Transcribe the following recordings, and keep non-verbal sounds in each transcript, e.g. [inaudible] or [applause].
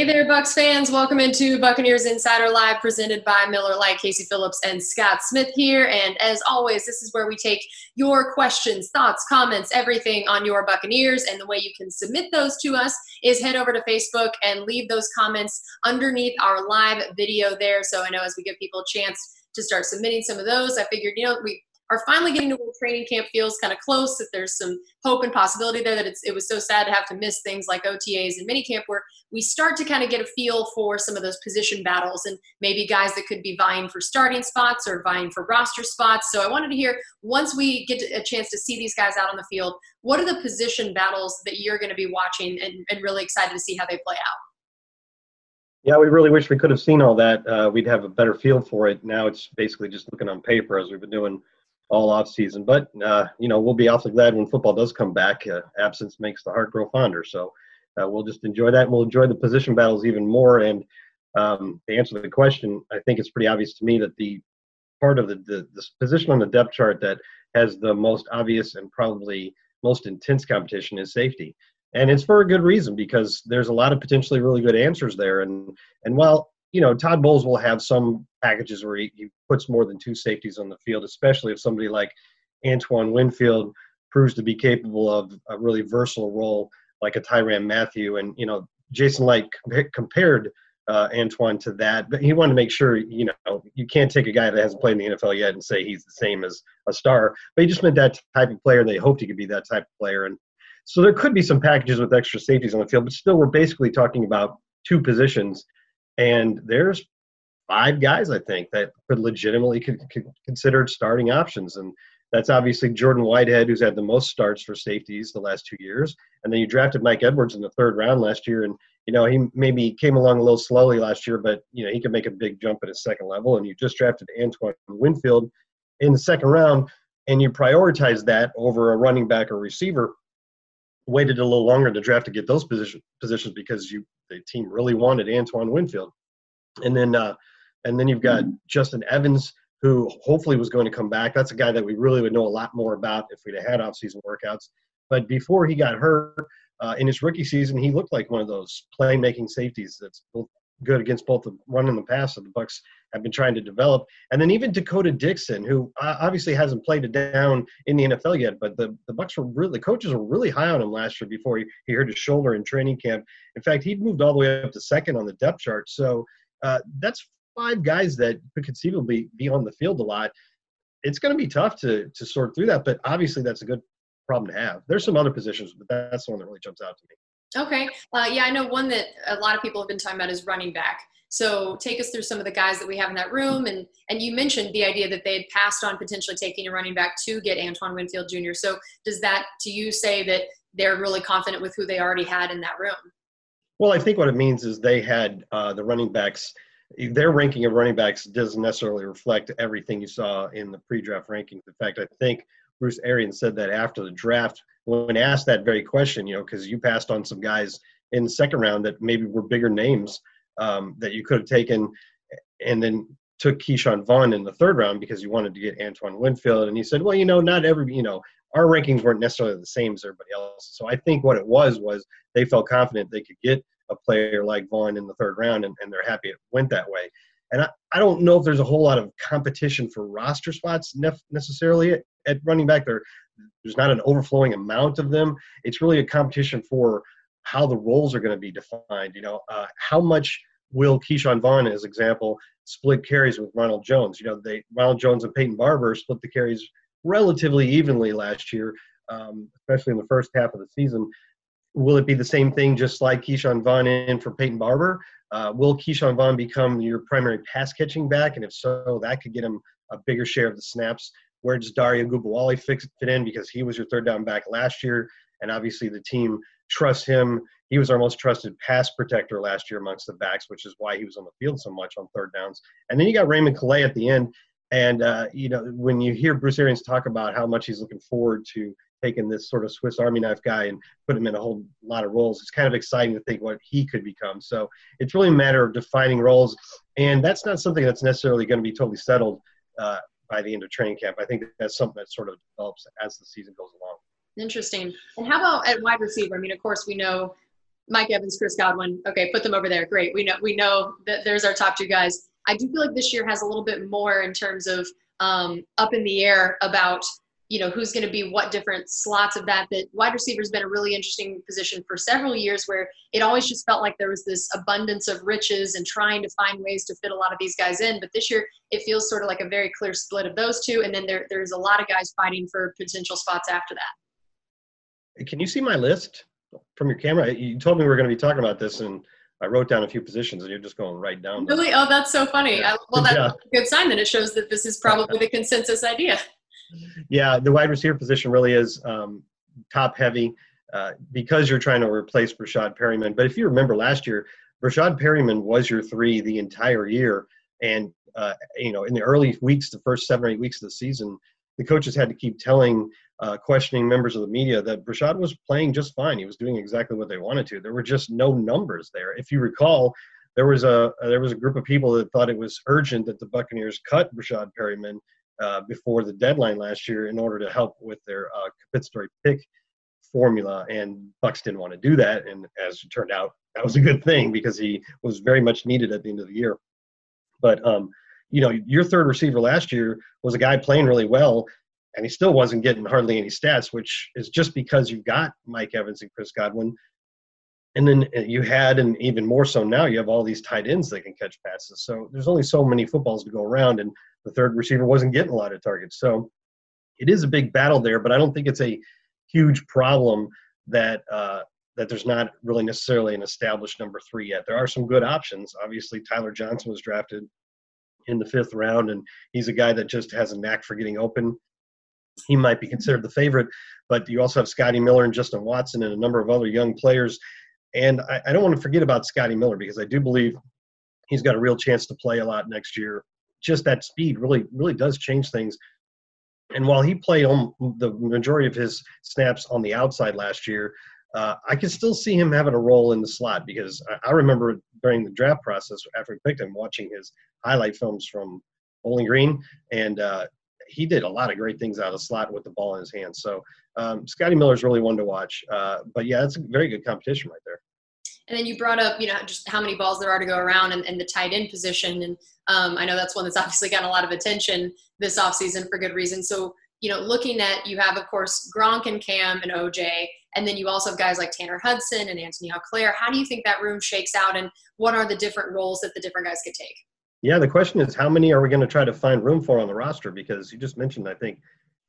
Hey there, Bucs fans. Welcome into Buccaneers Insider Live, presented by Miller Lite, Casey Phillips, and Scott Smith here. And as always, this is where we take your questions, thoughts, comments, everything on your Buccaneers. And the way you can submit those to us is head over to Facebook and leave those comments underneath our live video there. So I know as we give people a chance to start submitting some of those, I figured, you know, we are finally getting to where training camp feels kind of close, that there's some hope and possibility there, that it's, it was so sad to have to miss things like OTAs and minicamp where we start to kind of get a feel for some of those position battles and maybe guys that could be vying for starting spots or vying for roster spots. So I wanted to hear, once we get a chance to see these guys out on the field, what are the position battles that you're going to be watching and, and really excited to see how they play out? Yeah, we really wish we could have seen all that. Uh, we'd have a better feel for it. Now it's basically just looking on paper as we've been doing – all off season. But uh, you know, we'll be awfully glad when football does come back. Uh, absence makes the heart grow fonder. So uh, we'll just enjoy that. And we'll enjoy the position battles even more. And um, to answer the question, I think it's pretty obvious to me that the part of the, the this position on the depth chart that has the most obvious and probably most intense competition is safety. And it's for a good reason because there's a lot of potentially really good answers there. And and while you know, Todd Bowles will have some packages where he, he puts more than two safeties on the field, especially if somebody like Antoine Winfield proves to be capable of a really versatile role like a Tyrann Mathieu. And, you know, Jason Licht compared uh, Antoine to that, but he wanted to make sure, you know, you can't take a guy that hasn't played in the NFL yet and say he's the same as a star, but he just meant that type of player. They hoped he could be that type of player. And so there could be some packages with extra safeties on the field, but still we're basically talking about two positions – and there's five guys, I think, that could legitimately could, could considered starting options. And that's obviously Jordan Whitehead, who's had the most starts for safeties the last two years. And then you drafted Mike Edwards in the third round last year. And, you know, he maybe came along a little slowly last year, but, you know, he could make a big jump at his second level. And you just drafted Antoine Winfield in the second round, and you prioritize that over a running back or receiver. Waited a little longer to draft to get those position, positions because you the team really wanted Antoine Winfield. And then uh, and then you've got mm-hmm. Justin Evans, who hopefully was going to come back. That's a guy that we really would know a lot more about if we'd had off-season workouts. But before he got hurt uh, in his rookie season, he looked like one of those playmaking safeties that's both good against both the run and the pass that the Bucs have been trying to develop. And then even Dakota Dixon, who uh, obviously hasn't played it down in the NFL yet, but the, the Bucs were really the coaches were really high on him last year before he, he hurt his shoulder in training camp. In fact, he'd moved all the way up to second on the depth chart. So uh, that's five guys that could conceivably be on the field a lot. It's going to be tough to to sort through that, but obviously that's a good problem to have. There's some other positions, but that's the one that really jumps out to me. Okay. Uh, yeah, I know one that a lot of people have been talking about is running back. So take us through some of the guys that we have in that room. And, and you mentioned the idea that they had passed on potentially taking a running back to get Antoine Winfield Jr. So does that, to you, say that they're really confident with who they already had in that room? Well, I think what it means is they had uh, the running backs. Their ranking of running backs doesn't necessarily reflect everything you saw in the pre-draft rankings. In fact, I think Bruce Arians said that after the draft when asked that very question, you know, because you passed on some guys in the second round that maybe were bigger names um, that you could have taken, and then took Ke'Shawn Vaughn in the third round because you wanted to get Antoine Winfield, and he said, well, you know, not every, you know, our rankings weren't necessarily the same as everybody else. So I think what it was was they felt confident they could get a player like Vaughn in the third round, and, and they're happy it went that way. And I, I don't know if there's a whole lot of competition for roster spots nef- necessarily at, at running back. There, there's not an overflowing amount of them. It's really a competition for how the roles are going to be defined. You know, uh, how much will Ke'Shawn Vaughn, as example, split carries with Ronald Jones? You know, they Ronald Jones and Peyton Barber split the carries relatively evenly last year, um, especially in the first half of the season. Will it be the same thing, just like Ke'Shawn Vaughn in for Peyton Barber? Uh, will Ke'Shawn Vaughn become your primary pass catching back? And if so, that could get him a bigger share of the snaps. Where does Dare Ogunbowale fit in? Because he was your third down back last year, and obviously the team trusts him. He was our most trusted pass protector last year amongst the backs, which is why he was on the field so much on third downs. And then you got Raymond Calais at the end. And uh, you know, when you hear Bruce Arians talk about how much he's looking forward to taking this sort of Swiss Army knife guy and put him in a whole lot of roles. It's kind of exciting to think what he could become. So it's really a matter of defining roles, and that's not something that's necessarily going to be totally settled uh, by the end of training camp. I think that's something that sort of develops as the season goes along. Interesting. And how about at wide receiver? I mean, of course, we know Mike Evans, Chris Godwin. Okay, put them over there. Great. We know we know that there's our top two guys. I do feel like this year has a little bit more in terms of um, up in the air about you know who's going to be what different slots of that that wide receiver has been a really interesting position for several years where it always just felt like there was this abundance of riches and trying to find ways to fit a lot of these guys in but this year it feels sort of like a very clear split of those two and then there, there's a lot of guys fighting for potential spots after that can you see my list from your camera you told me we were going to be talking about this and I wrote down a few positions, and you're just going right down. Them. Really? Oh, that's so funny. Yeah. I, well, that's [laughs] yeah. a good sign. Then it shows that this is probably [laughs] the consensus idea. Yeah, the wide receiver position really is um, top heavy uh, because you're trying to replace Breshad Perriman. But if you remember last year, Breshad Perriman was your three the entire year, and uh, you know in the early weeks, the first seven or eight weeks of the season, the coaches had to keep telling uh, questioning members of the media that Breshad was playing just fine. He was doing exactly what they wanted to. There were just no numbers there. If you recall, there was a there was a group of people that thought it was urgent that the Buccaneers cut Breshad Perriman uh, before the deadline last year in order to help with their uh, compensatory pick formula, and Bucs didn't want to do that. And as it turned out, that was a good thing because he was very much needed at the end of the year. But um, you know, your third receiver last year was a guy playing really well, and he still wasn't getting hardly any stats, which is just because you got Mike Evans and Chris Godwin. And then uh, you had, and even more so now, you have all these tight ends that can catch passes. So there's only so many footballs to go around, and the third receiver wasn't getting a lot of targets. So it is a big battle there, but I don't think it's a huge problem that uh, that there's not really necessarily an established number three yet. There are some good options. Obviously, Tyler Johnson was drafted in the fifth round, and he's a guy that just has a knack for getting open he might be considered the favorite. But you also have Scotty Miller and Justin Watson and a number of other young players. And I, I don't want to forget about Scotty Miller because I do believe he's got a real chance to play a lot next year. Just that speed really, really does change things. And while he played on the majority of his snaps on the outside last year, uh, I can still see him having a role in the slot because I, I remember during the draft process after we picked him, watching his highlight films from Bowling Green, and uh, he did a lot of great things out of slot with the ball in his hands. So um, Scotty Miller is really one to watch. Uh, but yeah, it's a very good competition right there. And then you brought up, you know, just how many balls there are to go around and, and the tight end position. And um, I know that's one that's obviously gotten a lot of attention this offseason for good reason. So, you know, looking at, you have, of course, Gronk and Cam and OJ, and then you also have guys like Tanner Hudson and Anthony Auclair. How do you think that room shakes out, and what are the different roles that the different guys could take? Yeah, the question is how many are we going to try to find room for on the roster? Because you just mentioned, I think,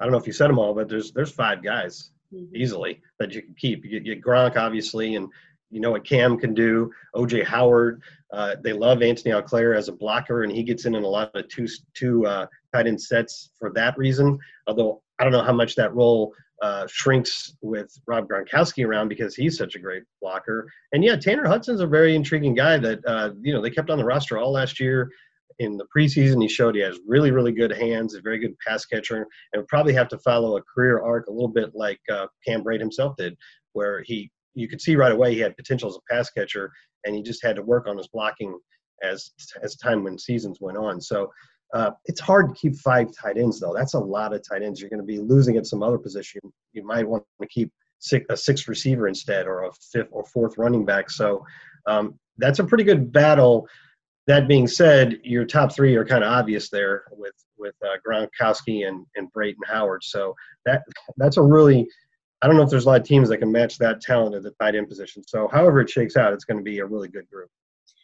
I don't know if you said them all, but there's there's five guys mm-hmm. easily that you can keep. You get, Gronk, obviously, and you know what Cam can do. OJ Howard, uh, they love Anthony Auclair as a blocker, and he gets in in a lot of two two uh, tight end sets for that reason. Although I don't know how much that role uh, shrinks with Rob Gronkowski around because he's such a great blocker. And yeah, Tanner Hudson's a very intriguing guy that uh, you know they kept on the roster all last year. In the preseason, he showed he has really, really good hands, a very good pass catcher, and probably have to follow a career arc a little bit like uh, Cam Brate himself did, where he you could see right away he had potential as a pass catcher, and he just had to work on his blocking as as time when seasons went on. So uh, it's hard to keep five tight ends, though. That's a lot of tight ends. You're going to be losing at some other position. You might want to keep six, a sixth receiver instead, or a fifth or fourth running back. So um, that's a pretty good battle. That being said, your top three are kind of obvious there with with uh, Gronkowski and and Brate and Howard. So that that's a really I don't know if there's a lot of teams that can match that talent at the tight end position. So however it shakes out, it's going to be a really good group.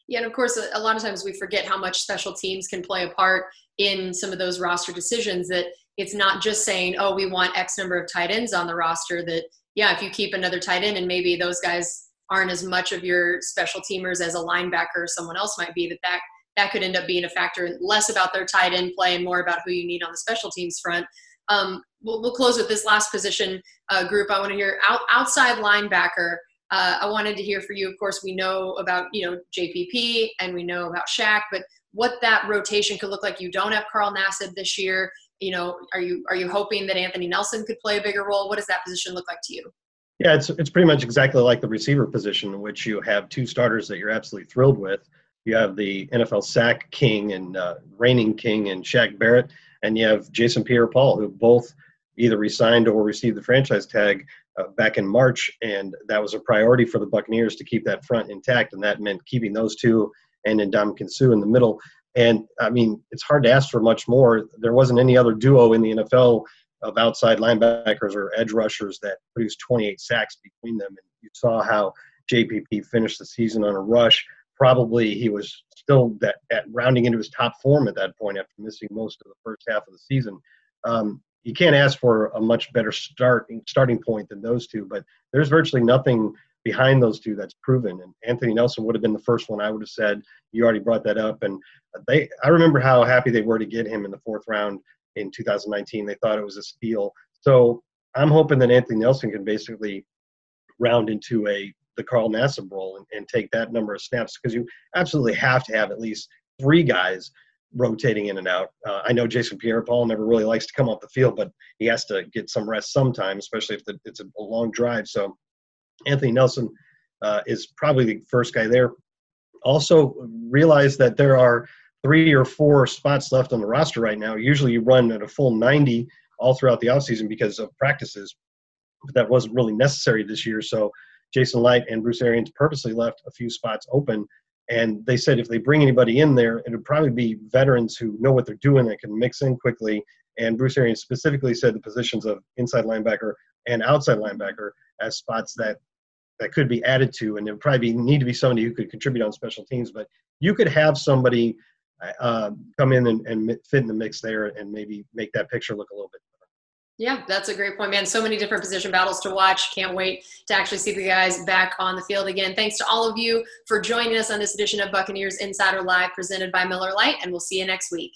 Yeah, and of course, a lot of times we forget how much special teams can play a part in some of those roster decisions. That it's not just saying, oh, we want X number of tight ends on the roster. That, yeah, if you keep another tight end and maybe those guys aren't as much of your special teamers as a linebacker or someone else might be, that that, that could end up being a factor less about their tight end play and more about who you need on the special teams front. Um, we'll, we'll close with this last position uh, group. I want to hear out, outside linebacker. Uh, I wanted to hear for you. Of course, we know about you know JPP and we know about Shaq, but what that rotation could look like. You don't have Carl Nassib this year. You know, are you are you hoping that Anthony Nelson could play a bigger role? What does that position look like to you? Yeah, it's it's pretty much exactly like the receiver position, in which you have two starters that you're absolutely thrilled with. You have the NFL sack king and uh, reigning king and Shaq Barrett, and you have Jason Pierre-Paul, who both either resigned or received the franchise tag uh, back in March, and that was a priority for the Buccaneers to keep that front intact, and that meant keeping those two and Ndamukong Kinsu in the middle. And I mean, it's hard to ask for much more. There wasn't any other duo in the NFL of outside linebackers or edge rushers that produced 28 sacks between them. And you saw how JPP finished the season on a rush. Probably he was still that at rounding into his top form at that point after missing most of the first half of the season. Um, you can't ask for a much better start starting point than those two, but there's virtually nothing behind those two that's proven. And Anthony Nelson would have been the first one I would have said. You already brought that up, and they. I remember how happy they were to get him in the fourth round in 2019. They thought it was a steal. So I'm hoping that Anthony Nelson can basically round into a the Carl Nassib role and, and take that number of snaps because you absolutely have to have at least three guys rotating in and out. Uh, I know Jason Pierre-Paul never really likes to come off the field, but he has to get some rest sometime, especially if the, it's a, a, long drive. So Anthony Nelson uh, is probably the first guy there. Also realize that there are three or four spots left on the roster right now. Usually you run at a full 90 all throughout the offseason because of practices, but that wasn't really necessary this year. So Jason Licht and Bruce Arians purposely left a few spots open and they said if they bring anybody in there, it would probably be veterans who know what they're doing that can mix in quickly. And Bruce Arians specifically said the positions of inside linebacker and outside linebacker as spots that that could be added to, and it would probably be, need to be somebody who could contribute on special teams. But you could have somebody uh, come in and, and fit in the mix there, and maybe make that picture look a little bit yeah, that's a great point, man. So many different position battles to watch. Can't wait to actually see the guys back on the field again. Thanks to all of you for joining us on this edition of Buccaneers Insider Live presented by Miller Lite, and we'll see you next week.